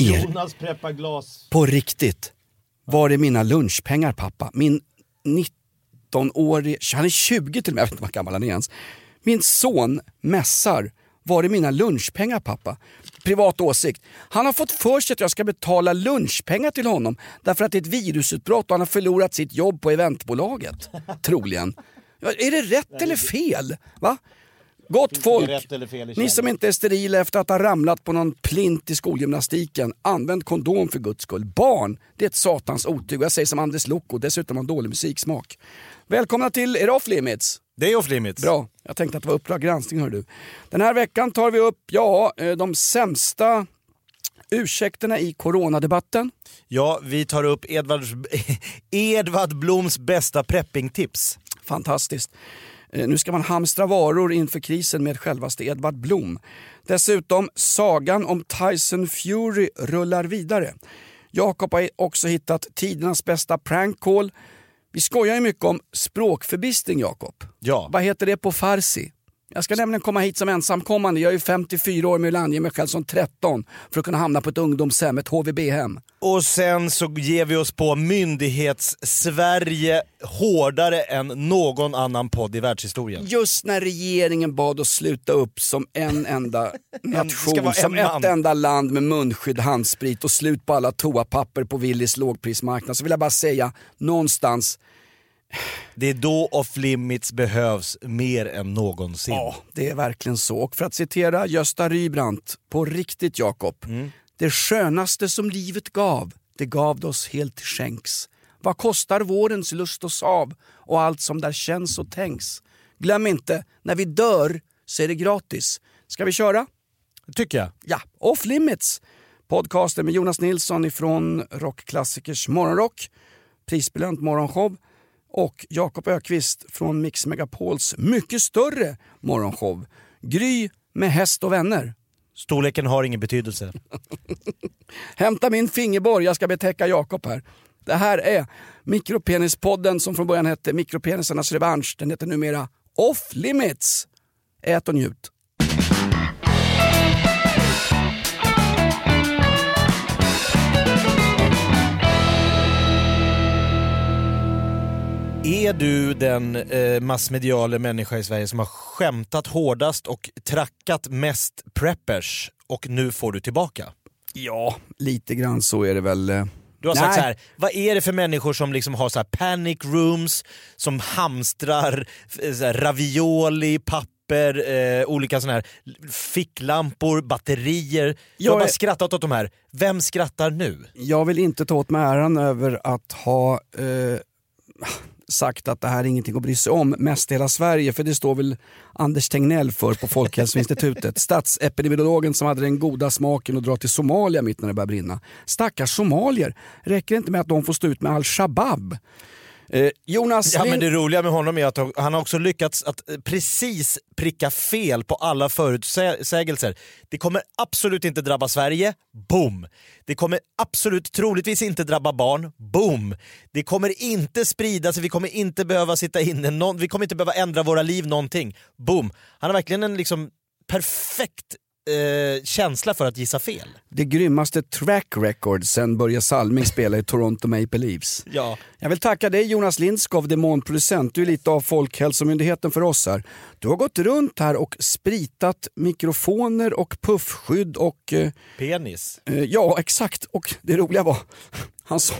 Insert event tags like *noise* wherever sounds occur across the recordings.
er? Jonas preppar glas. På riktigt. Var är mina lunchpengar pappa? Min 19-årige, han är 20 till och med, jag vet inte vad gammal han är ens. Min son mässar. Var är mina lunchpengar pappa? Privat åsikt. Han har fått för sig att jag ska betala lunchpengar till honom därför att det är ett virusutbrott och han har förlorat sitt jobb på eventbolaget. Troligen. *laughs* Är det rätt eller fel? Va? Gott det folk, ni som inte är sterila efter att ha ramlat på någon plint i skolgymnastiken, använd kondom för guds skull. Barn, det är ett satans otyg. Jag säger som Anders Loko, dessutom har dålig musiksmak. Välkomna till Er Off Limits. Det är off limits. Bra, jag tänkte att det var Uppdrag granskning hör du. Den här veckan tar vi upp, ja, eh, de sämsta ursäkterna i coronadebatten. Ja, vi tar upp Edvard, *laughs* Edvard Bloms bästa preppingtips. Fantastiskt. Eh, Nu ska man hamstra varor inför krisen med självaste Edvard Blom. Dessutom, sagan om Tyson Fury rullar vidare. Jakob har också hittat tidernas bästa prank call. Vi skojar ju mycket om språkförbistring Jakob. Ja. Vad heter det på farsi? Jag ska nämligen komma hit som ensamkommande. Jag är ju 54 år men vill ange mig själv som 13 för att kunna hamna på ett ungdomshem, ett HVB-hem. Och sen så ger vi oss på myndighets-Sverige hårdare än någon annan podd i världshistorien. Just när regeringen bad oss sluta upp som en enda *laughs* nation, som en man. ett enda land med munskydd, handsprit och slut på alla toapapper på Willys lågprismarknad så vill jag bara säga, någonstans, Det är då off limits behövs mer än någonsin. ja det är verkligen så. Och för att citera Gösta Rybrandt, på riktigt Jakob, det skönaste som livet gav, det gav det oss helt till skänks. Vad kostar vårens lust oss av och allt som där känns och tänks? Glöm inte, när vi dör så är det gratis. Ska vi köra? Tycker jag. Ja, Off Limits. Podcasten med Jonas Nilsson ifrån Rockklassikers morgonrock, prisbelönt morgonshow och Jakob Ökvist från Mix Megapols mycket större morgonshow. Gry med häst och vänner. Storleken har ingen betydelse. *laughs* Hämta min fingerborg, jag ska betäcka Jakob här. Det här är Mikropenispodden som från början hette Mikropenisarnas revansch. Den heter numera Off Limits. Ät och njut. Är du den eh, massmediala människa i Sverige som har skämtat hårdast och trackat mest preppers och nu får du tillbaka? Ja, lite grann så är det väl. eh. Du har sagt Nej. så här, vad är det för människor som liksom har så här panic rooms, som hamstrar eh, så här ravioli, papper, eh, olika såna här ficklampor, batterier. Du Jag har bara är- skrattat åt de här. Vem skrattar nu? Jag vill inte ta åt mig äran över att ha eh, sagt att det här är ingenting att bry sig om, mest i hela Sverige, för det står väl Anders Tegnell för på Folkhälsoinstitutet. *laughs* Statsepidemiologen som hade den goda smaken att dra till Somalia mitt när det började brinna. Stackars somalier, räcker det inte med att de får stå ut med al-Shabab? Eh, Jonas Ja, Lind- men det roliga med honom är att han har också lyckats att eh, precis pricka fel på alla förutsägelser. Det kommer absolut inte drabba Sverige, boom! Det kommer absolut troligtvis inte drabba barn, boom! Det kommer inte sprida sig, vi kommer inte behöva sitta inne, någon, vi kommer inte behöva ändra våra liv någonting, boom! Han har verkligen en liksom perfekt eh, känsla för att gissa fel. det grymmaste track record sen Börje Salming *laughs* spelade i Toronto Maple Leafs. Ja. Jag vill tacka dig Jonas Lindskov, demonproducent. Du är lite av Folkhälsomyndigheten för oss här. Du har gått runt här och spritat mikrofoner och puffskydd och... Eh, Penis. eh, ja, exakt. Och det roliga var... Han sa...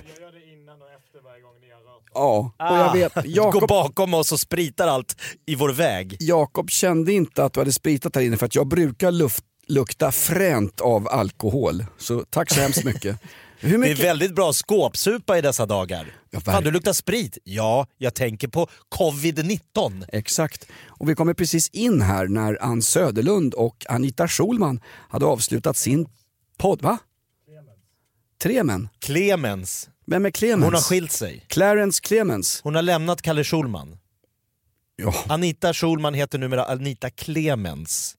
Ja, och jag vet. *laughs* Gå Jakob, bakom oss och spritar allt i vår väg. Jakob kände inte att du hade spritat här inne för att jag brukar luft, lukta fränt av alkohol. Så tack så hemskt mycket. Hur *laughs* Det är mycket... väldigt bra skåpsupa i dessa dagar. Ja, Fan, du luktar sprit. Ja, jag tänker på covid-19. Exakt. Och vi kommer precis in här när Ann Söderlund och Anita Schulman hade avslutat sin podd. Va? Tremen. Clemens. Vem är Clemens? Hon har skilt sig. Clarence Clemens. Hon har lämnat Kalle Schulman. Ja. Anita Schulman heter numera Anita Clemens.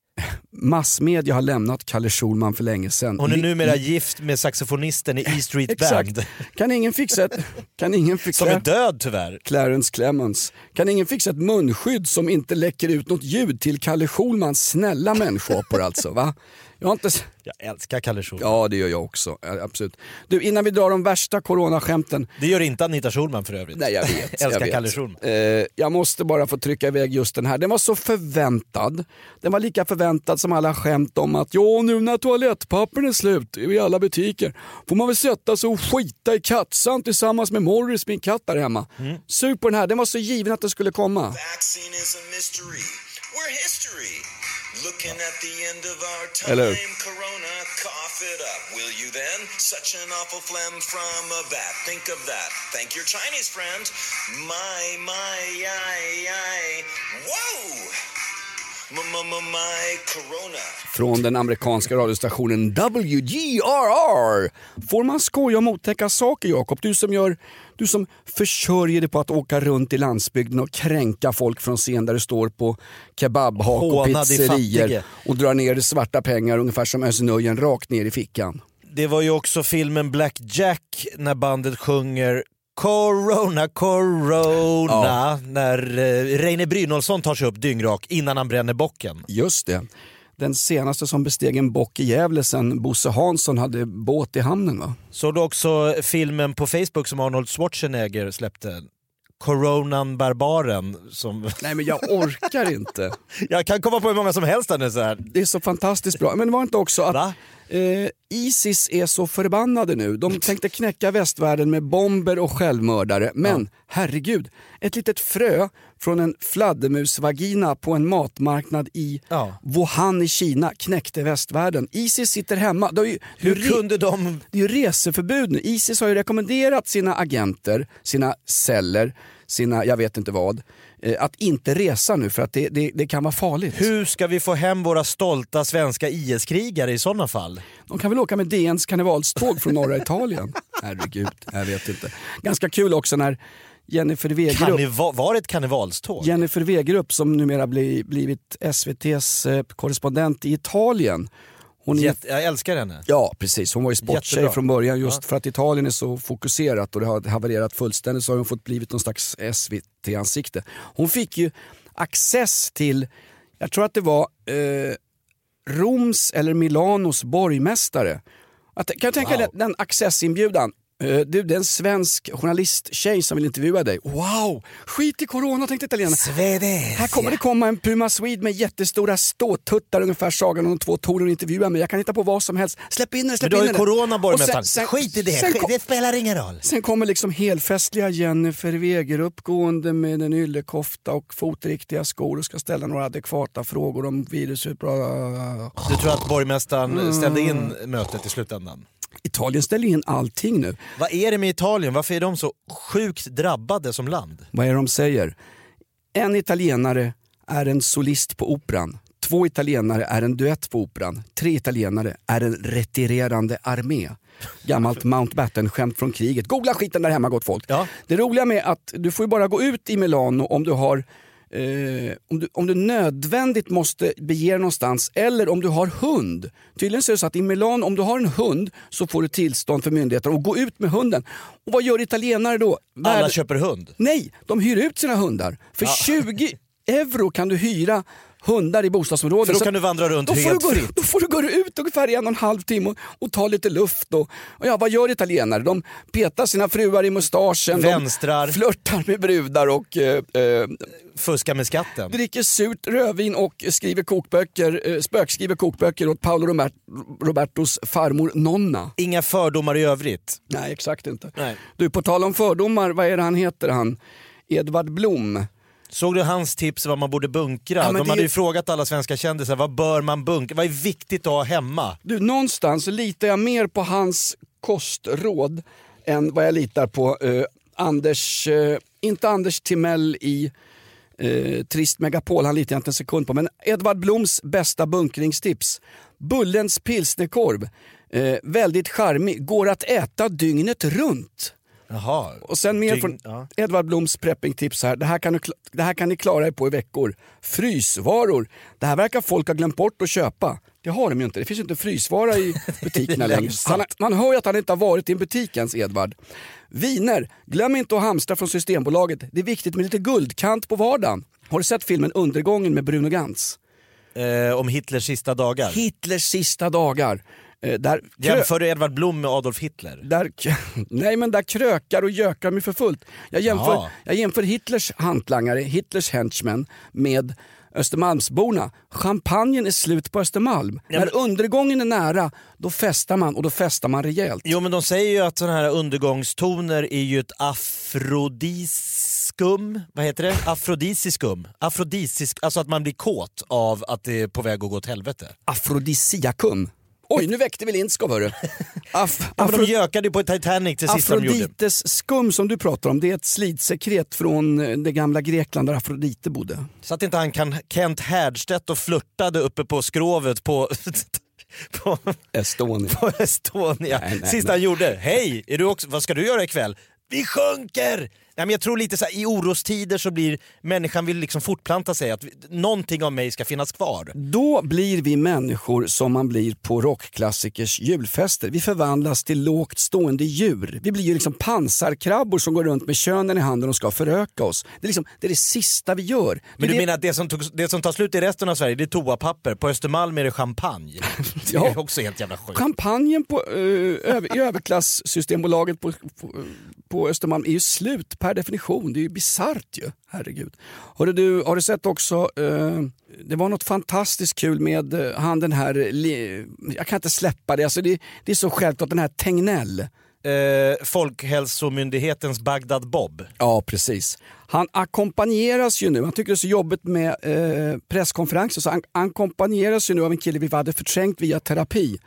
Massmedia har lämnat Kalle Schulman för länge sedan. Hon är numera gift med saxofonisten i E *laughs* Street. Band. Kan ingen fixa ett... Kan ingen fixa... Som är död tyvärr. Clarence Clemens. Kan ingen fixa ett munskydd som inte läcker ut något ljud till Kalle Schulmans snälla människoapor alltså? Va? Jag har inte... Jag älskar Kalle Schulman. Ja det gör jag också, absolut. Du innan vi drar de värsta coronaskämten. Det gör inte Anita Schulman för övrigt. Nej jag vet. *laughs* Älskar jag vet. Kalle Schulman. Eh, jag måste bara få trycka iväg just den här. Den var så förväntad. Den var lika förväntad som alla skämt om att ja nu när toalettpappren är slut i alla butiker får man väl sätta sig och skita i kattsand tillsammans med Morris, min katt där hemma. Mm. Sug på den här, den var så given att den skulle komma. Vaccine is a mystery. We're history. Looking at the end of our time, hur? Corona, cough it up, will you then? Such an awful phlegm from a bat. Think of that. Thank your Chinese friend. My, my, I, I. Whoa! Från den amerikanska radiostationen WGRR. Får man skoja om otäcka saker Jakob? Du som, gör, du som försörjer dig på att åka runt i landsbygden och kränka folk från scen där du står på kebabhak och pizzerier fattige. och drar ner svarta pengar ungefär som Özz rakt ner i fickan. Det var ju också filmen Black Jack när bandet sjunger Corona, Corona när eh, Reine Brynolfsson tar sig upp dyngrak innan han bränner bocken. Just det. Den senaste som besteg en bock i Gävle sen Bosse Hansson hade båt i hamnen va? Såg du också filmen på Facebook som Arnold Schwarzenegger släppte? Coronan Barbaren. Som... *laughs* Nej men jag orkar inte. Jag kan komma på hur många som helst här nu så här. Det är så fantastiskt bra. Men det var inte också att Va? Eh, Isis är så förbannade nu. De *laughs* tänkte knäcka västvärlden med bomber och självmördare. Men herregud, ett litet frö från en fladdermusvagina på en matmarknad i Ja. Wuhan i Kina knäckte västvärlden. Isis sitter hemma. Det ju, Hur kunde de... det är ju reseförbud nu. Isis har ju rekommenderat sina agenter, sina celler, sina jag vet inte vad, att inte resa nu för att det, det, det kan vara farligt. Hur ska vi få hem våra stolta svenska IS-krigare i sådana fall? De kan väl åka med DNs karnevalståg från norra Italien? *laughs* Herregud, jag vet inte. Ganska kul också när Jennifer Wegerup, Karneva- var det ett karnevalståg? Jennifer Wegerup som numera bli, blivit SVTs eh, korrespondent i Italien. Hon är, Jätte, jag älskar henne. Ja precis, hon var ju sporttjej Jättebra. från början just för att Italien är så fokuserat och det har havererat fullständigt så har hon fått blivit någon slags SVT-ansikte. Hon fick ju access till, jag tror att det var eh, Roms eller Milanos borgmästare. Att, kan du tänka dig den, den accessinbjudan? Eh, Du, det är en svensk journalisttjej som vill intervjua dig. Wow! Skit i corona tänkte italienarna. Här kommer det komma en Puma Swede med jättestora ståtuttar, ungefär Sagan om de två Toren och intervjua mig. Jag kan hitta på vad som helst. Släpp in Men släpp du har in ju corona borgmästaren. Skit i det, sen kom- det spelar ingen roll. Sen kommer liksom helfestliga Jennifer Wegerup gående med en yllekofta och fotriktiga skor och ska ställa några adekvata frågor om virusutbrott. Du tror att borgmästaren Mm. ställde in mötet i slutändan? Italien ställer in allting nu. Vad är det med Italien? Varför är de så sjukt drabbade som land? Vad är det de säger? En italienare är en solist på operan. Två italienare är en duett på operan. Tre italienare är en retirerande armé. Gammalt *laughs* Mountbatten-skämt från kriget. Googla skiten där hemma gott folk. Ja. Det roliga med att du får ju bara gå ut i Milano om du har Eh, om, du, om du nödvändigt måste bege dig någonstans eller om du har hund. Tydligen så är det så att i Milano om du har en hund så får du tillstånd för myndigheterna att gå ut med hunden. Och vad gör italienare då? Alla Värld- köper hund. Nej, de hyr ut sina hundar. För 20 euro kan du hyra hundar i bostadsområden. För då Så kan du vandra runt då helt gå, fritt. *laughs* Då får du gå ut ungefär en och en halv timme och, och ta lite luft. Och, och ja, vad gör italienare? De petar sina fruar i mustaschen, Vänstrar. de flörtar med brudar och eh, eh, Fuska med skatten. dricker surt rödvin och skriver kokböcker, eh, spökskriver kokböcker åt Paolo Robert, Robertos farmor Nonna. Inga fördomar i övrigt. Nej, exakt inte. Nej. Du, på tal om fördomar, vad är det han heter han? Edvard Blom. Såg du hans tips vad man borde bunkra? Ja, De det hade ju frågat alla svenska kändisar, vad bör man bunkra? Vad är viktigt att ha hemma? Du, någonstans litar jag mer på hans kostråd än vad jag litar på eh, Anders, eh, inte Anders Timell i eh, Trist Megapol, han litar jag inte en sekund på, men Edvard Bloms bästa bunkringstips. Bullens pilsnerkorv. Eh, väldigt charmig, går att äta dygnet runt. Jaha. Och sen mer från ja. Edvard Bloms preppingtips här. Det här, kan du, det här kan ni klara er på i veckor. Frysvaror. Det här verkar folk ha glömt bort att köpa. Det har de ju inte. Det finns ju inte frysvara i *laughs* butikerna längre. Han, man hör ju att han inte har varit i en butik ens, Edvard. Viner. Glöm inte att hamstra från Systembolaget. Det är viktigt med lite guldkant på vardagen. Har du sett filmen Undergången med Bruno Gantz? Eh, om Hitlers sista dagar. Hitlers sista dagar. Eh, där Jämför du Edvard Blom med Adolf Hitler? där, *laughs* nej men där krökar och gökar mig för fullt. Jag jämför, jag jämför Hitlers hantlangare, Hitlers henchmen med Östermalmsborna. Champagnen är slut på Östermalm. När undergången är nära, då festar man och då festar man rejält. Jo men de säger ju att sådana här undergångstoner är ju ett afrodiskum, vad heter det? Afrodisiskum. Afrodisisk, alltså att man blir kåt av att det är på väg att gå åt helvete. Afrodisiakum. Oj, nu väckte vi Lindskov hörru. Af, *laughs* Ja, de gökade ju på Titanic det sista de gjorde. Afrodites skum som du pratar om, det är ett slidsekret från eh, det gamla Grekland där Afrodite bodde. Så att inte han kan Kent Härdstedt och flörtade uppe på skrovet på, *laughs* på, Estonia. på Estonia. Nej, nej, Sista nej. han gjorde. Hej, är du också, vad ska du göra ikväll? Vi sjunker! Nej, men jag tror lite så här, i orostider så blir människan vill liksom fortplanta sig, att vi, någonting av mig ska finnas kvar. Då blir vi människor som man blir på rockklassikers julfester. Vi förvandlas till lågt stående djur. Vi blir ju liksom pansarkrabbor som går runt med könen i handen och ska föröka oss. Det är, liksom, det, är det sista vi gör. Det Men du det, menar att det som, tog, det som tar slut i resten av Sverige det är toapapper, på Östermalm är det champagne? *laughs* Det Ja. är också helt jävla sjukt. Champagnen på, eh, över, i överklass-systembolaget på, på, på Östermalm är ju slut per definition. Det är ju bisarrt ju. Herregud. Hörru du, har du sett också, eh, det var något fantastiskt kul med eh, han den här, li, jag kan inte släppa det, alltså det, det är så självklart, den här Tegnell. Eh, Folkhälsomyndighetens Bagdad Bob. Ja, precis. Han ackompanjeras ju nu, han tycker det är så jobbigt med eh, presskonferenser, så han ackompanjeras ju nu av en kille vi hade förträngt via terapi.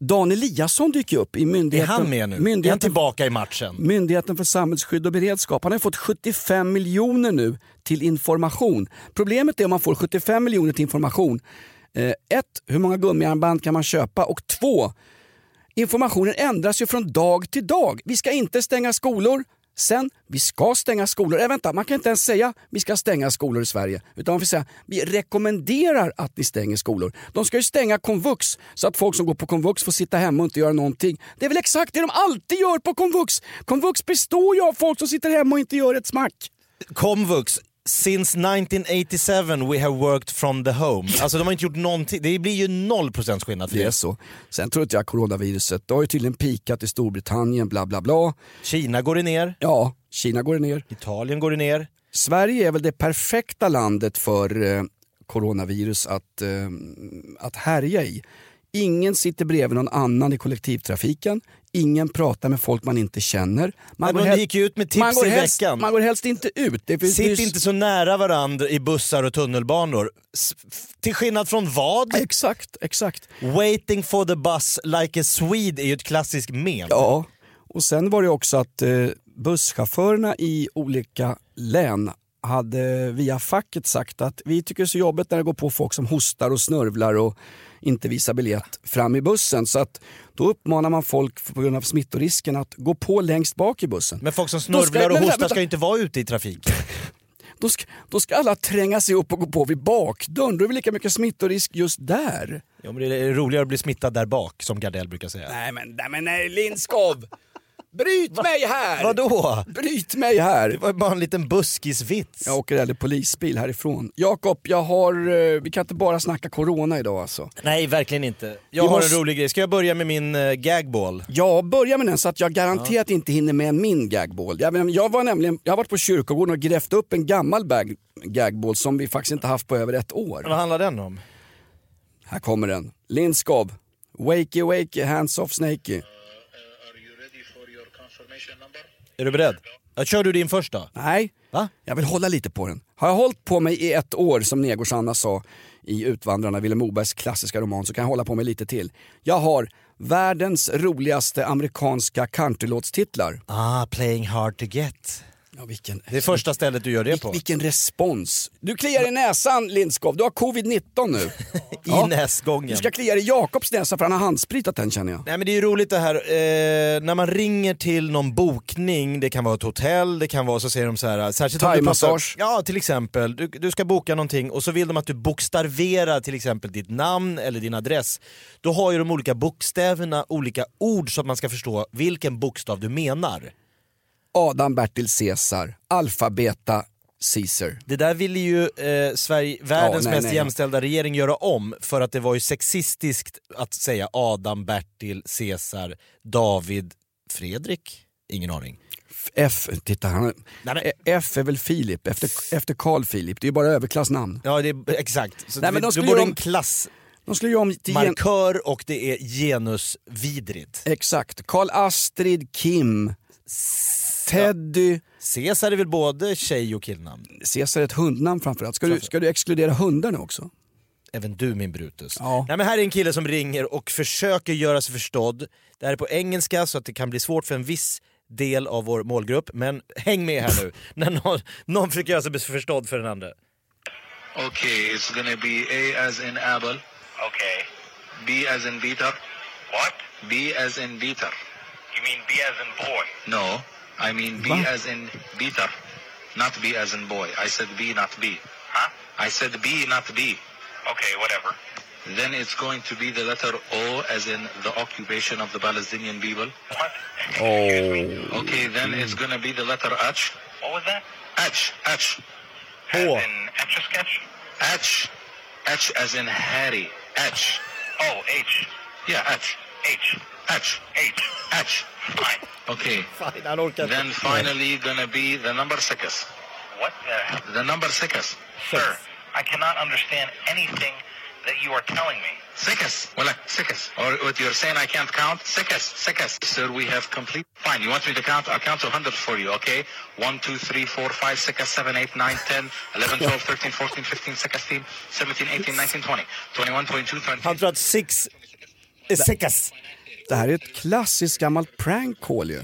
Dan Eliasson dyker upp i Är myndigheten. han med nu? Är han Myndigheten, tillbaka i matchen? myndigheten för samhällsskydd och beredskap. Han har fått 75 miljoner nu till information. Problemet är om man får 75 miljoner till information. Eh, ett, hur många gummiarmband kan man köpa? Och två, informationen ändras ju från dag till dag. Vi ska inte stänga skolor. Sen, vi ska stänga skolor. Äh, vänta, man kan inte ens säga vi ska stänga skolor i Sverige. Utan man får säga vi rekommenderar att ni stänger skolor. De ska ju stänga komvux så att folk som går på komvux får sitta hemma och inte göra någonting. Det är väl exakt det de alltid gör på komvux. Komvux består ju av folk som sitter hemma och inte gör ett smack. Komvux, since 1987 we have worked from the home. *laughs* Alltså de har inte gjort någonting, det blir ju noll procents skillnad för Det är så. Sen tror inte jag coronaviruset, det har ju tydligen pikat i Storbritannien, bla bla bla. Kina går det ner, Ja, Kina går det ner. Italien går det ner. Sverige är väl det perfekta landet för eh, coronavirus att, eh, att härja i. Ingen sitter bredvid någon annan i kollektivtrafiken. Ingen pratar med folk man inte känner. Men går de hel- gick ut med tips man går i helst, veckan. Man går helst inte ut. Sitt inte så nära varandra i bussar och tunnelbanor. S- till skillnad från vad? Exakt, exakt. Waiting for the bus like a Swede är ju ett klassiskt mem. Ja, och sen var det också att eh, busschaufförerna i olika län hade via facket sagt att vi tycker det är så jobbigt när det går på folk som hostar och snörvlar och inte visar biljett fram i bussen. Så att då uppmanar man folk på grund av smittorisken att gå på längst bak i bussen. Men folk som ska- snörvlar och hostar vänta. ska ju inte vara ute i trafiken. *laughs* Då ska, då ska alla tränga sig upp och gå på vid bakdörren. Då är det lika mycket smittorisk just där. Ja, men det är roligare att bli smittad där bak, som Gardell brukar säga. Nej men, nej, men nej, Lindskov! Bryt mig här! Vadå? Bryt mig här! Det var bara en liten buskisvits. Jag åker aldrig polisbil härifrån. Jakob, jag har, eh, vi kan inte bara snacka corona idag alltså. Nej, verkligen inte. Jag Vi har måste- en rolig grej. Ska jag börja med min uh, gagball? Jag börjar med den så att jag garanterat inte hinner med min gagball. Jag, jag, var nämligen, jag har varit på kyrkogården och grävt upp en gammal bag, gagball som vi faktiskt inte haft på över ett år. Vad handlar den om? Här kommer den. Lindskov. Wakey wakey, hands off snakey. Är du beredd? Ja, kör du din först då? Nej, Va? jag vill hålla lite på den. Har jag hållit på mig i ett år som Negårds-Anna sa i Utvandrarna, Vilhelm Mobergs klassiska roman, så kan jag hålla på mig lite till. Jag har världens roligaste amerikanska countrylåtstitlar. Ah, playing hard to get. Ja, vilken, Det är första stället du gör det vil, på. vilken respons. Du kliar i näsan Lindskov, du har covid-19 nu. *laughs* I näsgången. Du ska klia i Jakobs näsa för han har handspritat den känner jag. Nej men det är ju roligt det här, eh, när man ringer till någon bokning, det kan vara ett hotell, det kan vara så säger de så här, särskilt Thaimassage. Ja till exempel, du, du ska boka någonting och så vill de att du bokstaverar till exempel ditt namn eller din adress. Då har ju de olika bokstäverna olika ord så att man ska förstå vilken bokstav du menar. Adam Bertil Caesar, Alfa Beta Caesar. Det där ville ju eh, Sverige, världens Ja, nej, mest nej. jämställda regering göra om för att det var ju sexistiskt att säga Adam, Bertil, Caesar, David, Fredrik? Ingen aning. F, titta han, Nej, men- F är väl Filip, efter, efter Carl Philip. Det är ju bara överklassnamn. Ja, det är, exakt. Så Nej, men de skulle göra en om- klassmarkör De skulle ju om till gen, och det är genusvidrigt. Exakt. Karl Astrid, Kim, Teddy. Caesar är väl både tjej och killnamn? Caesar är ett hundnamn framförallt. Ska du, ska du exkludera hundar nu också? Även du min Brutus. Ja. Nej, men här är en kille som ringer och försöker göra sig förstådd. Det här är på engelska så att det kan bli svårt för en viss del av vår målgrupp, men häng med här nu *laughs* när någon, någon försöker göra sig förstådd för den andra. Okay, it's gonna be A as in apple. Okay. B as in Peter. What? B as in Peter. You mean B as in boy? No, I mean B What? as in Peter, not B as in boy. I said B, not B. Huh? I said B, not B. Okay, whatever. Then it's going to be the letter O as in the occupation of the Palestinian people. What? Oh. Okay, then it's gonna be the letter H. What was that? H, H. H. As in Etch a sketch? H. H as in Harry. H. Oh, H. Yeah, H. H. H. H. H. Fine. Okay. Fine, han orkar inte. Then finally gonna be the number six. What the? The number six. Sir, I cannot understand anything that you are telling me. Six. Well, like six. Or what you're saying I can't count? Six. Six. Sir, we have complete. Fine. You want me to count? I'll count to 100 for you, okay? 1, 2, 3, 4, 5, 6, 7, 8, 9, 10, *laughs* 11, 12, 13, 14, 15, 16, 17, 18, 19, 20, 21, 22, 23. Han tror Det här är ett klassiskt gammalt prank call ju.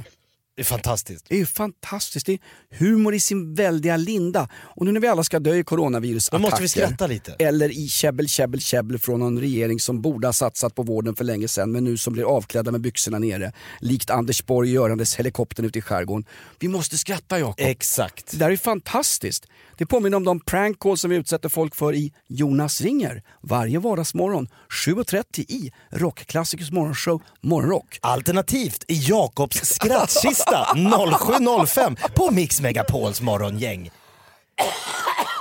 Det är fantastiskt. Det är ju fantastiskt. Det är humor i sin väldiga linda. Och nu när vi alla ska dö i coronavirusattacker. Då måste vi skratta lite. Eller i käbbel, käbbel, käbbel från någon regering som borde ha satsat på vården för länge sedan men nu som blir avklädda med byxorna nere. Likt Anders Borg görandes helikoptern ute i skärgården. Vi måste skratta Jakob. Exakt. Det där är fantastiskt. Det påminner om de prank calls som vi utsätter folk för i Jonas ringer varje vardagsmorgon 7.30 i Rockklassikers morgonshow Morgonrock. Alternativt i Jakobs skrattkista 07.05 på Mix Megapols morgongäng.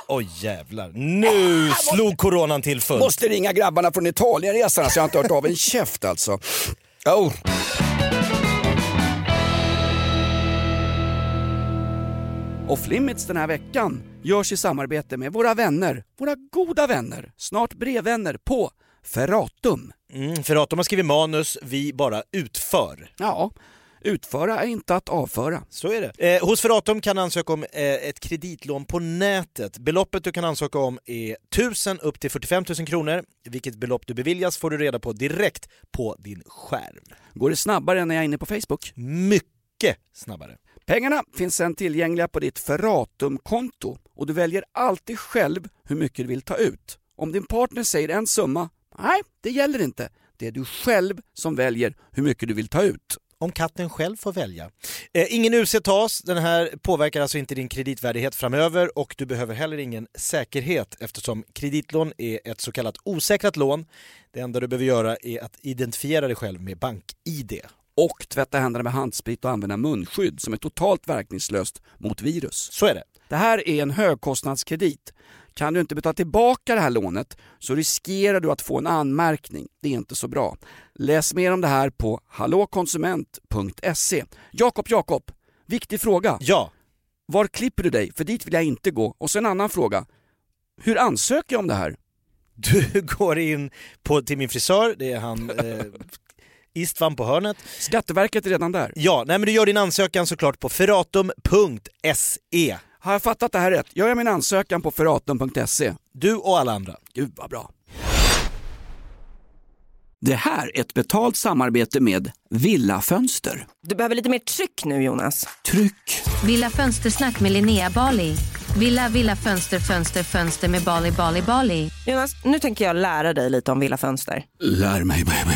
Oj jävlar, nu slog coronan till fullt. Måste ringa grabbarna från Italienresan så jag har inte hört av en käft alltså. Oh. Off Limits den här veckan görs i samarbete med våra vänner, våra goda vänner, snart brevvänner på Ferratum. Mm, de har skrivit manus, vi bara utför. Ja, utföra är inte att avföra. Så är det. Eh, hos Ferratum kan du ansöka om eh, ett kreditlån på nätet. Beloppet du kan ansöka om är 1000 upp till 45 000 kronor. Vilket belopp du beviljas får du reda på direkt på din skärm. Går det snabbare än när jag är inne på Facebook? Mycket snabbare. Pengarna finns sedan tillgängliga på ditt Ferratum-konto och du väljer alltid själv hur mycket du vill ta ut. Om din partner säger en summa, nej, det gäller inte. Det är du själv som väljer hur mycket du vill ta ut. Om katten själv får välja. Eh, ingen UC tas, den här påverkar alltså inte din kreditvärdighet framöver och du behöver heller ingen säkerhet eftersom kreditlån är ett så kallat osäkrat lån. Det enda du behöver göra är att identifiera dig själv med BankID. Och tvätta händerna med handsprit och använda munskydd som är totalt verkningslöst mot virus. Så är det. Det här är en högkostnadskredit. Kan du inte betala tillbaka det här lånet så riskerar du att få en anmärkning. Det är inte så bra. Läs mer om det här på hallåkonsument.se. Jakob, Jakob, viktig fråga. Ja, Var klipper du dig? För dit vill jag inte gå. Och så en annan fråga. Hur ansöker jag om det här? du *laughs* går in på, till min frisör, det är han eh, Istvan på hörnet. Skatteverket är redan där. Ja, nej men du gör din ansökan såklart på ferratum.se. Har jag fattat det här rätt? Gör jag min ansökan på ferratum.se? Du och alla andra. Gud vad bra. Det här är ett betalt samarbete med Villa Fönster. Du behöver lite mer tryck nu Jonas. Tryck! Villa Fönstersnack med Linnea Bali. Villa, villa, fönster, fönster, fönster med Bali, Bali, Bali. Jonas, nu tänker jag lära dig lite om Villa Fönster. Lär mig baby.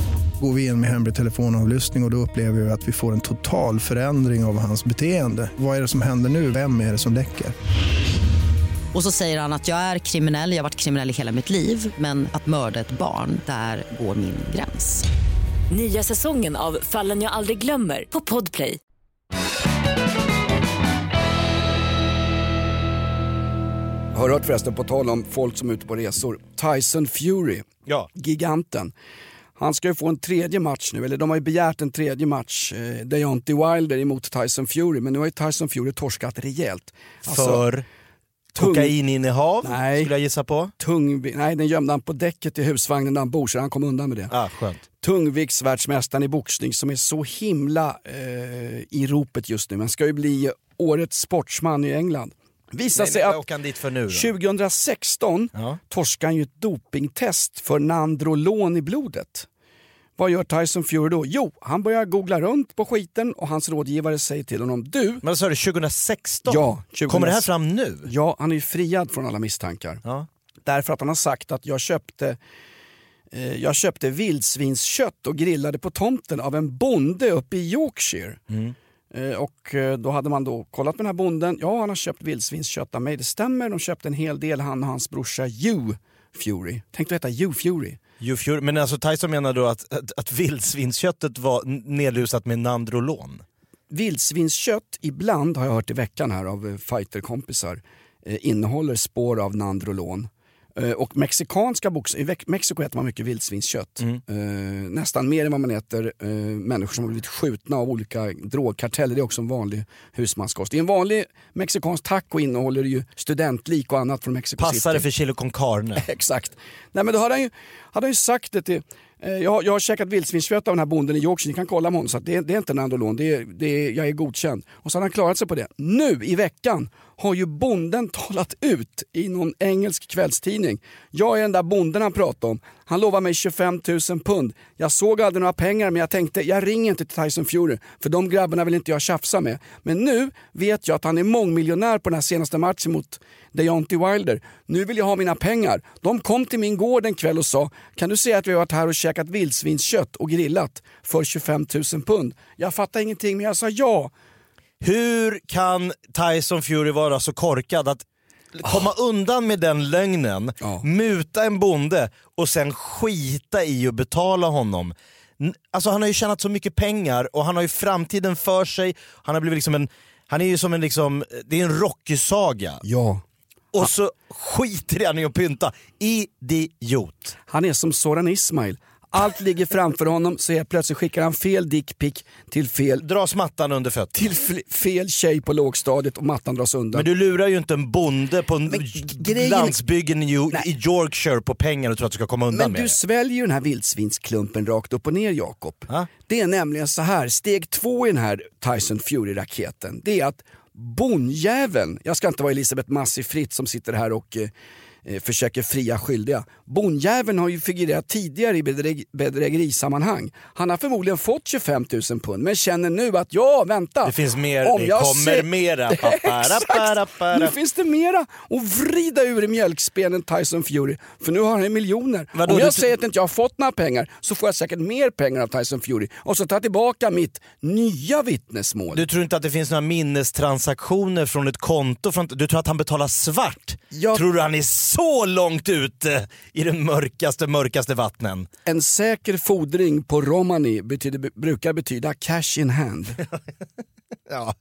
Går vi in med hemlig telefonavlyssning och, och då upplever vi att vi får en total förändring av hans beteende. Vad är det som händer nu? Vem är det som läcker? Och så säger han att jag är kriminell, jag har varit kriminell i hela mitt liv men att mörda ett barn, där går min gräns. Nya säsongen av Fallen jag aldrig glömmer på Podplay. Har du hört förresten, på tal om folk som är ute på resor, Tyson Fury, Ja. giganten. Han ska ju få en tredje match nu, eller de har ju begärt en tredje match, eh, Deontay Wilder emot Tyson Fury, men nu har ju Tyson Fury torskat rejält. Alltså, För tung- kokaininnehav Nej. skulle jag gissa på. Tung, nej den gömde han på däcket i husvagnen där han bor så han kom undan med det. Ah, skönt. Tungviktsvärldsmästaren i boxning som är så himla eh, i ropet just nu. Han ska ju bli årets sportsman i England. Visar sig att åker han dit för nu då? 2016 Ja. torskade han ju ett dopingtest för Nandrolon i blodet. Vad gör Tyson Fury då? Jo, han börjar googla runt på skiten och hans rådgivare säger till honom, du, Men sa du, 2016? Ja, 2000 Kommer det här fram nu? ja han är ju friad från alla misstankar. Ja. Därför att han har sagt att jag köpte eh, jag köpte vildsvinskött och grillade på tomten av en bonde uppe i Yorkshire. Mm. Eh, Och eh, då hade man då kollat med den här bonden. Ja, han har köpt vildsvinskött av mig. Det stämmer. De köpte en hel del, han och hans brorsa Hugh Fury. Tänk dig heta Hugh Fury. Fury. Men alltså Tyson menar då att, att, att vildsvinsköttet var nedlusat med Nandrolon? Vildsvinskött, ibland har jag hört i veckan här av eh, fighterkompisar, eh, innehåller spår av Nandrolon. Eh, och mexikanska box i Mexiko äter man mycket vildsvinskött. Mm. Eh, nästan mer än vad man äter eh, människor som har blivit skjutna av olika drogkarteller. Det är också en vanlig husmanskost. I en vanlig mexikansk taco innehåller det ju studentlik och annat från Mexico Passar det City. för chili con carne? *laughs* Exakt. Nej men då hade han ju, hade han ju sagt det till eh, jag, har- jag har käkat vildsvinskött av den här bonden i Yorkshire, ni kan kolla med honom. Så att det, det är inte Nandolon, det är, det är, jag är godkänd. Och så hade han klarat sig på det. Nu i veckan har ju bonden talat ut i någon engelsk kvällstidning. Jag är den där bonden han pratade om. Han lovar mig 25 000 pund. Jag såg aldrig några pengar men jag tänkte jag ringer inte till Tyson Fury för de grabbarna vill inte jag tjafsa med. Men nu vet jag att han är mångmiljonär på den här senaste matchen mot Deontay Wilder. Nu vill jag ha mina pengar. De kom till min gård en kväll och sa kan du säga att vi har varit här och käkat vildsvinskött och grillat för 25 000 pund. Jag fattar ingenting men jag sa ja. Hur kan Tyson Fury vara så korkad att komma undan med den lögnen, Ja. muta en bonde och sen skita i att betala honom? Alltså han har ju tjänat så mycket pengar och han har ju framtiden för sig. Han har blivit liksom en, han är ju som en liksom, det är en Rocky-saga. Ja. Och så skiter han i att pynta. Idiot. Han är som Soran Ismail. Allt ligger framför honom så helt plötsligt skickar han fel dickpic till fel... Dras mattan under fötterna. Till fel tjej på lågstadiet och mattan dras undan. Men du lurar ju inte en bonde på en grejen- landsbygden i, i Yorkshire på pengar och tror att du ska komma undan Men med du det. sväljer ju den här vildsvinsklumpen rakt upp och ner Jakob. Det är nämligen så här, steg två i den här Tyson Fury-raketen, det är att bondjäveln, jag ska inte vara Elisabeth Massi Fritt som sitter här och eh, försöker fria skyldiga. Bondjäveln har ju figurerat tidigare i bedräg bedrägerisammanhang. Han har förmodligen fått 25 000 pund men känner nu att ja, vänta. Det finns mer, Om det jag kommer ser- mera. *laughs* Exakt. Nu finns det mera att vrida ur i mjölkspenen Tyson Fury. För nu har han miljoner. Vadå, Om jag säger att inte jag har fått några pengar så får jag säkert mer pengar av Tyson Fury. Och så tar jag tillbaka mitt nya vittnesmål. Du tror inte att det finns några minnestransaktioner från ett konto? Från, du tror att han betalar svart? Tror du han är så långt ute i de mörkaste, mörkaste vattnen? En säker fordring på romani betyder, brukar betyda cash in hand. *laughs* Ja.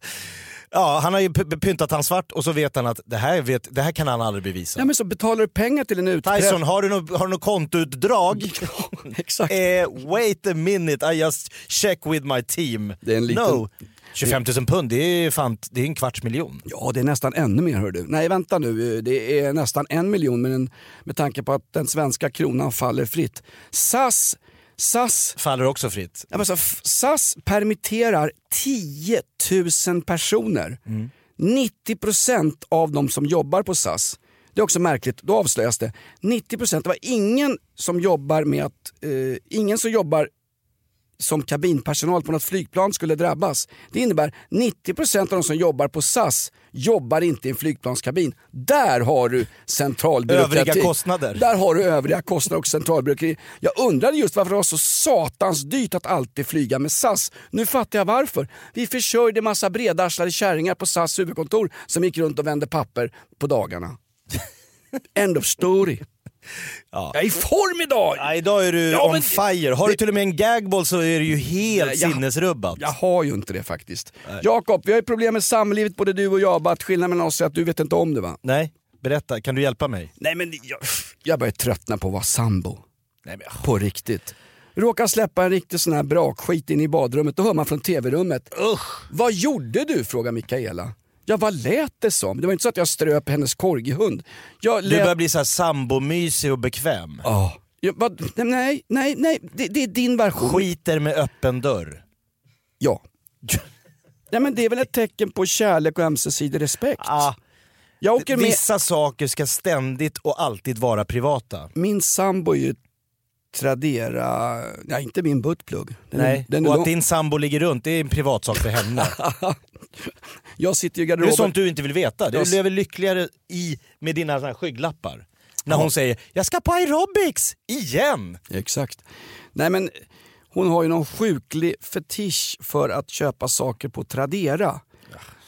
ja, han har ju pyntat han svart och så vet han att det här, vet, det här kan han aldrig bevisa. Ja, men så betalar du pengar till en utpress... Tyson, har du något, har du något kontoutdrag? *laughs* Exakt. Eh, wait a minute, I just check with my team. Det är en liten- No, 25 000 pund, det är, fan, det är en kvarts miljon. Ja, det är nästan ännu mer hör du. Nej, vänta nu. Det är nästan en miljon men med tanke på att den svenska kronan faller fritt. SAS, SAS Faller också fritt. Ja, men så, f- SAS permitterar 10 000 personer. 90% av de som jobbar på SAS, det är också märkligt, då avslöjas det. 90% det var ingen som jobbar med att, eh, ingen som jobbar som kabinpersonal på något flygplan skulle drabbas. Det innebär 90% av de som jobbar på SAS jobbar inte i en flygplanskabin. Där har du centralbyråkrati. Övriga kostnader. Där har du övriga kostnader och centralbyråkrati. Jag undrade just varför det var så satans dyrt att alltid flyga med SAS. Nu fattar jag varför. Vi försörjde massa bredarslade kärringar på SAS huvudkontor som gick runt och vände papper på dagarna. End of story. Ja. Jag är i form idag! Ja, idag är du Ja, on men- fire. Har du det- till och med en gagball så är du ju helt jag- sinnesrubbat. Jag har ju inte det faktiskt. Jakob, vi har ju problem med samlivet både du och jag, bara att skillnaden mellan oss är att du vet inte om det va? Nej, berätta. Kan du hjälpa mig? Nej men jag, jag börjar tröttna på att vara sambo. Nej, men, På riktigt. Råkar släppa en riktig sån här brakskit in i badrummet, då hör man från tv-rummet. Vad gjorde du? frågar Mikaela. Ja vad lät det som? Det var inte så att jag ströp hennes korgihund. Jag Du lät... börjar bli så här sambomysig och bekväm. Ja. Ja, vad... Nej, nej, nej, det, det är din version. Skiter med öppen dörr. Ja. ja men det är väl ett tecken på kärlek och ömsesidig respekt. Ah, Jag åker med... vissa saker ska ständigt och alltid vara privata. Min sambo är ju Tradera, ja inte min buttplugg. Den Nej, den och att din sambo ligger runt, det är en privatsak för henne. *laughs* Jag sitter i Det är garderoben. sånt du inte vill veta. Du Jag- lever lyckligare i med dina såna skygglappar. När hon säger “jag ska på aerobics igen”. Exakt. Nej men hon har ju någon sjuklig fetisch för att köpa saker på Tradera.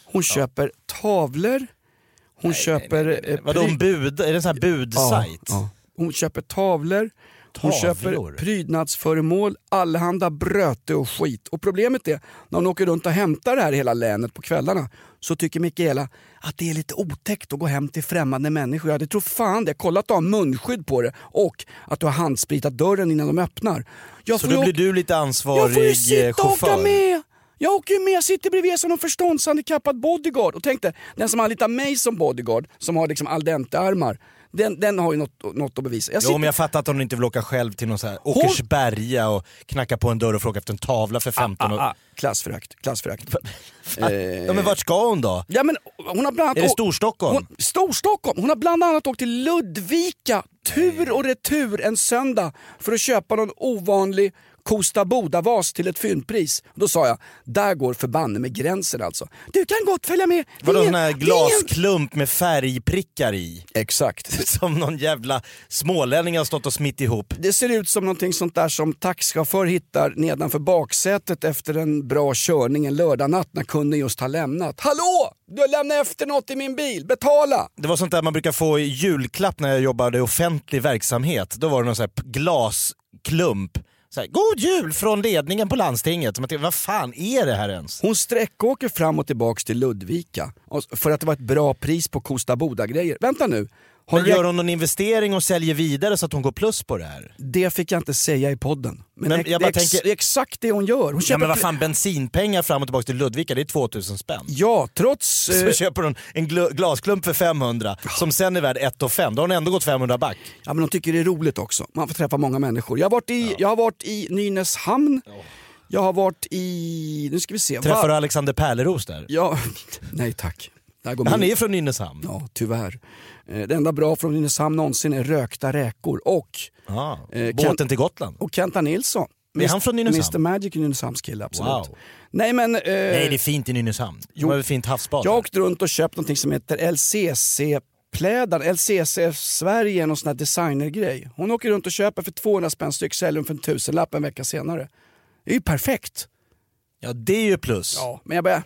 Hon köper tavlor, hon köper... eh, Vadå en bud? Är det en sån här budsajt? Ja, ja. Hon köper tavlor, hon Tavlor? köper prydnadsföremål, allehanda bröte och skit. Och problemet är, när hon åker runt och hämtar det här i hela länet på kvällarna, så tycker Mikaela att det är lite otäckt att gå hem till främmande människor. Ja, det tror fan det. Kolla att du har munskydd på det och att du har handspritat dörren innan de öppnar. Jag Så då blir du lite jag får ju ansvarig eh, sitta och åka chaufför? med! Jag åker ju med, jag sitter bredvid som en förståndshandikappad bodyguard. Och tänk dig, den som anlitar mig som bodyguard, som har liksom al dente-armar, den, den har ju något, något att bevisa. Jag Jo sitter- men jag fattar att hon inte vill åka själv till någon så här Åkersberga och knacka på en dörr och fråga efter en tavla för 15 år. Ah, klassförakt, klassförakt. *laughs* Ja men vart ska hon då? Ja, men hon har bland annat Är det Storstockholm? Hon, Storstockholm! Hon har bland annat åkt till Ludvika tur och retur en söndag för att köpa någon ovanlig Kosta Boda-vas till ett fyndpris. Då sa jag, där går förbanne med gränsen alltså. Du kan gott följa med. Vadå sån här glasklump med färgprickar i? Exakt. *laughs* Som någon jävla smålänning har stått och smitt ihop. Det ser ut som någonting sånt där som taxichaufför hittar nedanför baksätet efter en bra körning en lördagnatt när kunden just har lämnat. Hallå! Du har lämnat efter något i min bil, betala! Det var sånt där man brukar få i julklapp när jag jobbade i offentlig verksamhet. Då var det någon sån här glasklump så här, God jul från ledningen på landstinget. Som att, vad fan är det här ens? Hon sträckåker fram och tillbaks till Ludvika för att det var ett bra pris på Kosta Boda-grejer. Vänta nu. Har du gör hon någon investering och säljer vidare så att hon går plus på det här? Det fick jag inte säga i podden. Men, Men jag bara ex, tänker- det är exakt det hon gör. Hon Ja köper men vad fan, bensinpengar fram och tillbaka till Ludvika, det är 2000 spänn. Ja, trots... Så eh, köper hon en gl- glasklump för 500 som sen är värd 1 och 5. Då har hon ändå gått 500 back. Ja, men de tycker det är roligt också. Man får träffa många människor. Jag har varit i, jag har varit i Nynäshamn. Jag har varit i... Nu ska vi se. Träffar du Alexander Pärleros där? Ja, *laughs* nej tack. Han är från Nynäshamn. Ja, tyvärr. Eh, Det enda bra från Nynäshamn någonsin är rökta räkor och... Ah, eh, båten Kent- till Gotland. Och Kenta Nilsson. Är han från Nynäshamn? Mr Magic är Nynäshamns kille, absolut. Wow. Nej men... Eh, Nej det är fint i Nynäshamn. Jo. Det var fint havsbad. Jag har åkt runt och köpt någonting som heter LCC-plädar. LCC Sverige någon sån här designergrej. Hon åker runt och köper för 200 spänn styck, säljer dem för en tusenlapp en vecka senare. Det är ju perfekt. Ja det är ju plus. Ja, men jag börjar,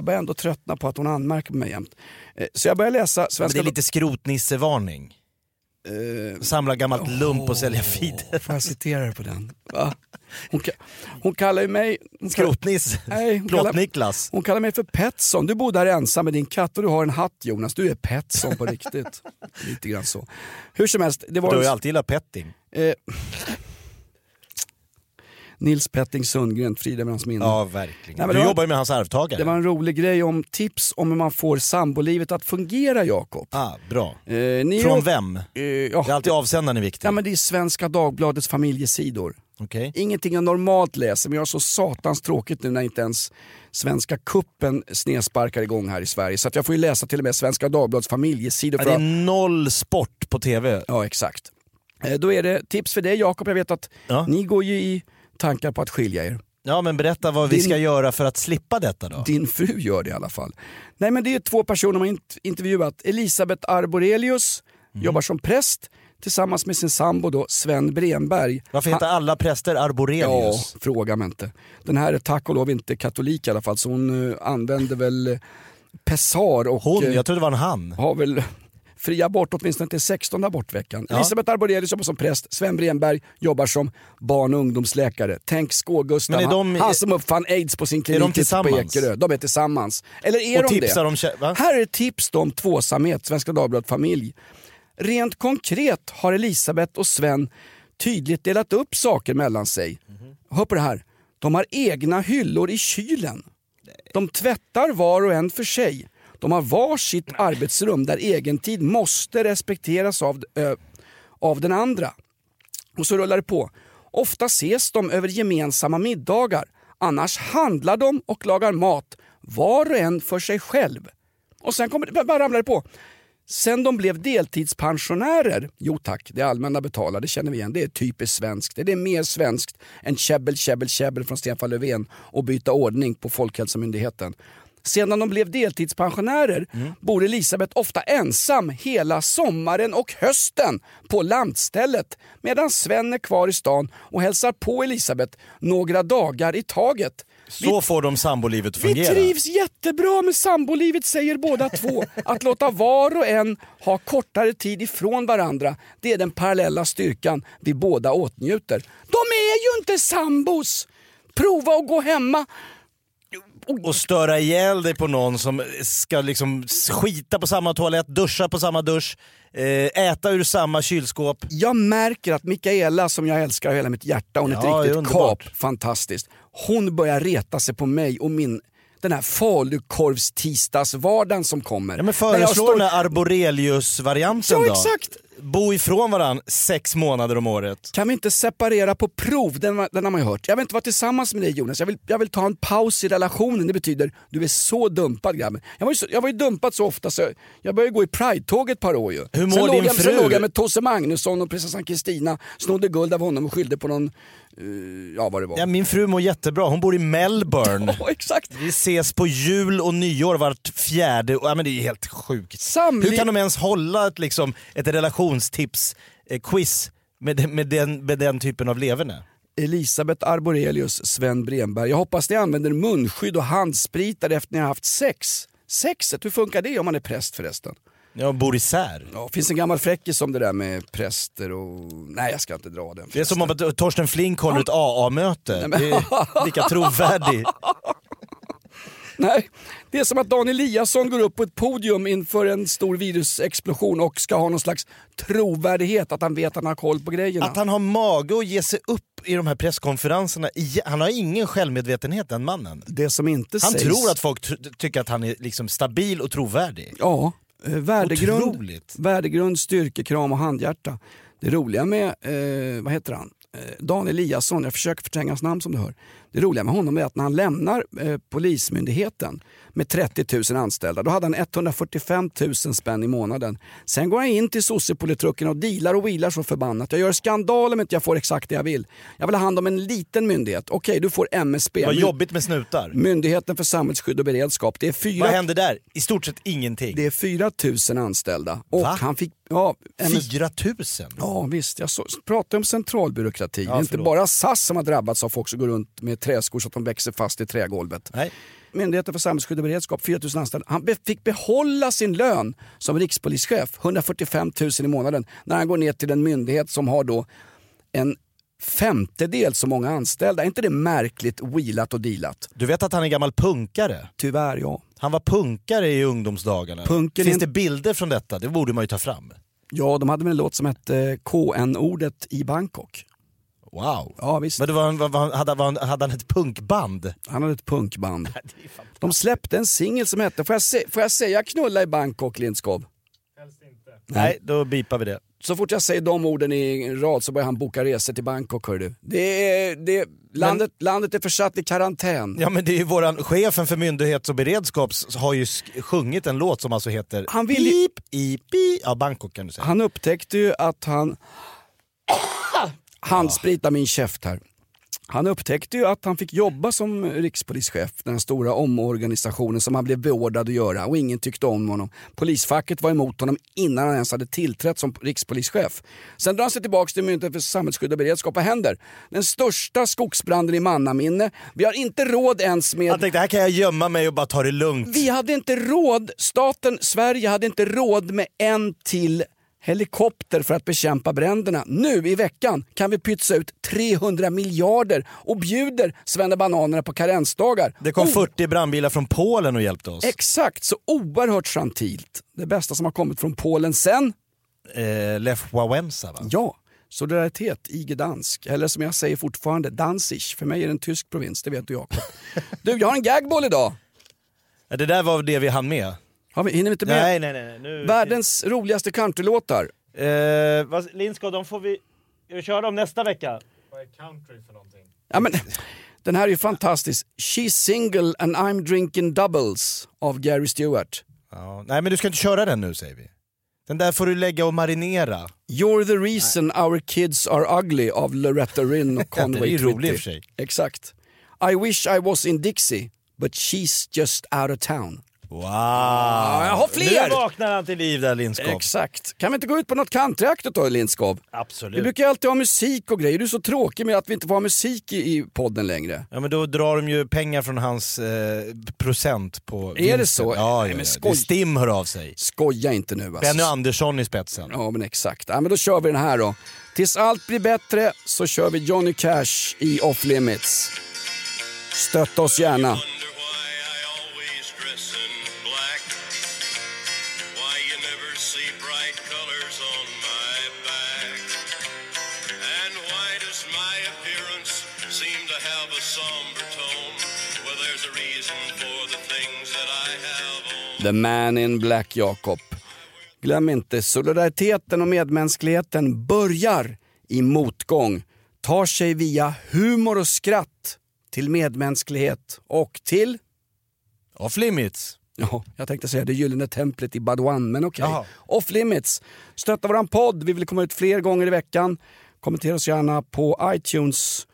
jag börjar ändå tröttna på att hon anmärker på mig jämt. Eh, Så jag börjar läsa Men Svenska... det är lite skrotnissevarning. Samla gammalt lump och sälja feeder. Får jag citera på den? Va? Hon, hon kallar ju mig... Skrotnisse. Plåt-Niklas. Hon kallar mig för Petson. Du bor där ensam med din katt och du har en hatt Jonas. Du är Petson på riktigt. *laughs* Lite grann så. Hur som helst. Det var Du har ju alltid gillat petting. eh, Nils Petting Sundgren, frida med hans minne. Ja verkligen. Nej, du var- jobbar ju med hans arvtagare. Det var en rolig grej om tips om hur man får sambolivet att fungera Jakob. Ah, bra. Eh, Från är- vem? Eh, Det är ja, alltid avsändaren är viktig. ja men det är Svenska Dagbladets familjesidor. Okej. Ingenting jag normalt läser men jag har så satans tråkigt nu när inte ens Svenska kuppen snedsparkar igång här i Sverige. Så att jag får ju läsa till och med Svenska Dagbladets familjesidor. Ja, För det är att, noll sport på TV. ja exakt. Eh, Då är det tips för dig Jakob, jag vet att Ja. ni går ju i tankar på att skilja er. Ja men berätta vad vi Din- ska göra för att slippa detta då. Din fru gör det i alla fall. Nej men det är två personer man int- intervjuat. Elisabeth Arborelius Mhm. jobbar som präst tillsammans med sin sambo då, Sven Bremberg. Varför heter alla präster Ja, Arborelius? fråga mig inte. Den här är tack och lov inte katolik i alla fall så hon eh, använder väl eh, pessar och Hon, eh, jag trodde det var en han. har väl fri abort åtminstone till 16 abortveckan. Ja. Elisabeth Arborelius jobbar som präst, Sven Bremberg jobbar som barn och ungdomsläkare. Tänk Skå-Gustav, de- han, som uppfann aids på sin klinik på? Ekerö. De är tillsammans. Eller är Och de det? om? Här är tips om tvåsamhet, Svenska Dagbladet Familj. Rent konkret har Elisabeth och Sven tydligt delat upp saker mellan sig. Hör på det här. De har egna hyllor i kylen. De tvättar var och en för sig. De har var sitt arbetsrum där egentid måste respekteras av, ö, av den andra. Och så rullar det på. Ofta ses de över gemensamma middagar. Annars handlar de och lagar mat, var och en för sig själv. Och sen kommer det, bara ramlar det på. Sen de blev deltidspensionärer, jo tack, det allmänna betalar, det känner vi igen. Det är typiskt svenskt. Det är mer svenskt än käbbel, käbbel, käbbel från Stefan Löfven och byta ordning på Folkhälsomyndigheten. Sedan de blev deltidspensionärer bor Elisabeth ofta ensam hela sommaren och hösten på lantstället medan Sven är kvar i stan och hälsar på Elisabeth några dagar i taget. Så får de sambolivet att Vi fungera. trivs jättebra med sambolivet säger båda två. Att låta var och en ha kortare tid ifrån varandra, det är den parallella styrkan vi båda åtnjuter. De är ju inte sambos! Prova att gå hemma. Och störa ihjäl dig på någon som ska liksom skita på samma toalett, duscha på samma dusch, eh, äta ur samma kylskåp. Jag märker att Mikaela som jag älskar av hela mitt hjärta, hon är Ja, ett är riktigt kap. Fantastiskt. Hon börjar reta sig på mig och min den här falukorvs-tisdagsvardagen som kommer. Ja, men jag föreslå står- den här Arborelius-varianten Ja då. exakt! Bo ifrån varandra sex månader om året. Kan vi inte separera på prov? Den, den har man ju hört. Jag vill inte vara tillsammans med dig Jonas, jag vill, jag vill ta en paus i relationen. Det betyder du är så dumpad grabben. Jag var ju, så, jag var ju dumpad så ofta så jag började gå i Pride-tåg ett par år ju. Hur mår sen, din låg jag, fru? sen låg jag med Tosse Magnusson och prinsessan Kristina, snodde guld av honom och skyllde på någon, ja vad det var. Ja, min fru mår jättebra, hon bor i Melbourne. *laughs* Ja, exakt. Vi ses på jul och nyår vart fjärde ja, men Det är helt sjukt. Samli- Hur kan de ens hålla ett, liksom, ett relationstips-quiz med, den- med, den, med den typen av leverne? Elisabeth Arborelius, Sven Bremberg. Jag hoppas ni använder munskydd och handsprit efter ni har haft sex. Sexet, hur funkar det om man är präst förresten? Ja, bor isär. Ja, finns en gammal fräckis om det där med präster och... Nej jag ska inte dra den. Det är som om att Torsten Flink håller ett AA-möte. Det är lika trovärdig. *laughs* Nej, det är som att Dan Eliasson går upp på ett podium inför en stor virusexplosion och ska ha någon slags trovärdighet att han vet att han har koll på grejerna. Att han har mage att ge sig upp i de här presskonferenserna. Han har ingen självmedvetenhet den mannen. Det som inte Han sägs... tror att folk tycker att han är liksom stabil och trovärdig. Ja, värdegrund, Otroligt. värdegrund, styrkekram och handhjärta. Det roliga med, eh, vad heter han, eh, Dan Eliasson, jag försöker förtränga hans namn som du hör. Det roliga med honom är att när han lämnar eh, Polismyndigheten med 30 000 anställda, då hade han 145 000 spänn i månaden. Sen går han in till sossepolitrucken och dealar och wheelar så förbannat. Jag gör skandal om inte jag får exakt det jag vill. Jag vill ha hand om en liten myndighet. Okej, du får MSB. Vad jobbigt med snutar. Myndigheten för samhällsskydd och beredskap. Det är fyra Vad händer där? I stort sett ingenting. det är 4 000 anställda. Och Va? han fick... Ja, MS 4 000? Ja visst, jag så, pratar om centralbyråkrati. Ja, det är inte bara SAS som har drabbats av folk som går runt med träskor så att de växer fast i trägolvet. Nej. Myndigheten för samhällsskydd och beredskap, 4 000 anställda. Han fick behålla sin lön som rikspolischef, 145 000 i månaden, när han går ner till en myndighet som har då en femtedel så många anställda. Är inte det märkligt wheelat och dealat? Du vet att han är gammal punkare? Tyvärr ja. Han var punkare i ungdomsdagarna. Punken Finns det bilder från detta? Det borde man ju ta fram. Ja, de hade väl en låt som hette KN-ordet i Bangkok. Wow. Ja, visst. Men det var, var, var, hade, var, hade han ett punkband? Han hade ett punkband. *laughs* De släppte en singel som hette, får jag, se, får jag säga knulla i Bangkok Lindskov? Nej, då bipar vi det. Så fort jag säger de orden i en rad så börjar han boka resor till Bangkok hör du. Det är, det, landet, landet är försatt i karantän. Ja men det är ju våran, chefen för myndighets och beredskap s- har ju sjungit en låt som alltså heter Han vill Pip i pi, ja Bangkok kan du säga. Han upptäckte ju att han... Handsprita min käft här. Han upptäckte ju att han fick jobba som rikspolischef, den stora omorganisationen som han blev beordrad att göra och ingen tyckte om honom. Polisfacket var emot honom innan han ens hade tillträtt som rikspolischef. Sen drar han sig tillbaka till Myndigheten för samhällsskydd och beredskap. Vad händer? Den största skogsbranden i mannaminne. Vi har inte råd ens med... Han tänkte här kan jag gömma mig och bara ta det lugnt. Vi hade inte råd, staten Sverige hade inte råd med en till helikopter för att bekämpa bränderna. Nu i veckan kan vi pytsa ut 300 miljarder och bjuder svennebananerna på karensdagar. Det kom Oh, 40 brandbilar från Polen och hjälpte oss. Exakt, så oerhört gentilt. Det bästa som har kommit från Polen sen, Eh, Lech Wałęsa va? ja, solidaritet, IG Dansk. Eller som jag säger fortfarande, Danzig. För mig är det en tysk provins, det vet du Jakob. *laughs* Du, jag har en gagboll idag. Det där var det vi hann med. Har vi, hinner vi inte med? Nej, nej, nej. Nu... Världens roligaste countrylåtar. Eh, vad, Lindskog, de får vi vi kör dem nästa vecka. Ja, men, den här är ju fantastisk. She's single and I'm drinking doubles av Gary Stewart. Ja, nej men du ska inte köra den nu säger vi. Den där får du lägga och marinera. You're the reason our kids are ugly av Loretta Lynn och *laughs* Ja, det är Conway Twitty. rolig i och för sig. Exakt. I wish I was in Dixie but she's just out of town. Wow! jag har fler! Nu vaknar han till liv där Lindskog. Exakt. Kan vi inte gå ut på något countryaktigt då Lindskov? Vi Absolut. brukar ju alltid ha musik och grejer. Du är så tråkig med att vi inte får ha musik i, i podden längre. Ja men då drar de ju pengar från hans eh, procent på Är det vinsten. så? Ja, Nej, men skoj. Det Stim hör av sig. Skoja inte nu alltså. Benny Andersson i spetsen. Ja men exakt. Ja, men då kör vi den här då. Tills allt blir bättre så kör vi Johnny Cash i Off Limits. Stötta oss gärna. The Man in Black Jakob. Glöm inte, solidariteten och medmänskligheten börjar i motgång, tar sig via humor och skratt till medmänsklighet och till... Off limits. Ja, jag tänkte säga det gyllene templet i Badouan, men okej. Jaha. Off limits. Stötta våran podd, vi vill komma ut fler gånger i veckan. Kommentera oss gärna på iTunes.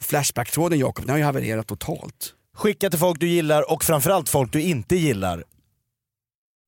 Flashback-tråden Jakob, den har ju havererat totalt. Skicka till folk du gillar och framförallt folk du inte gillar.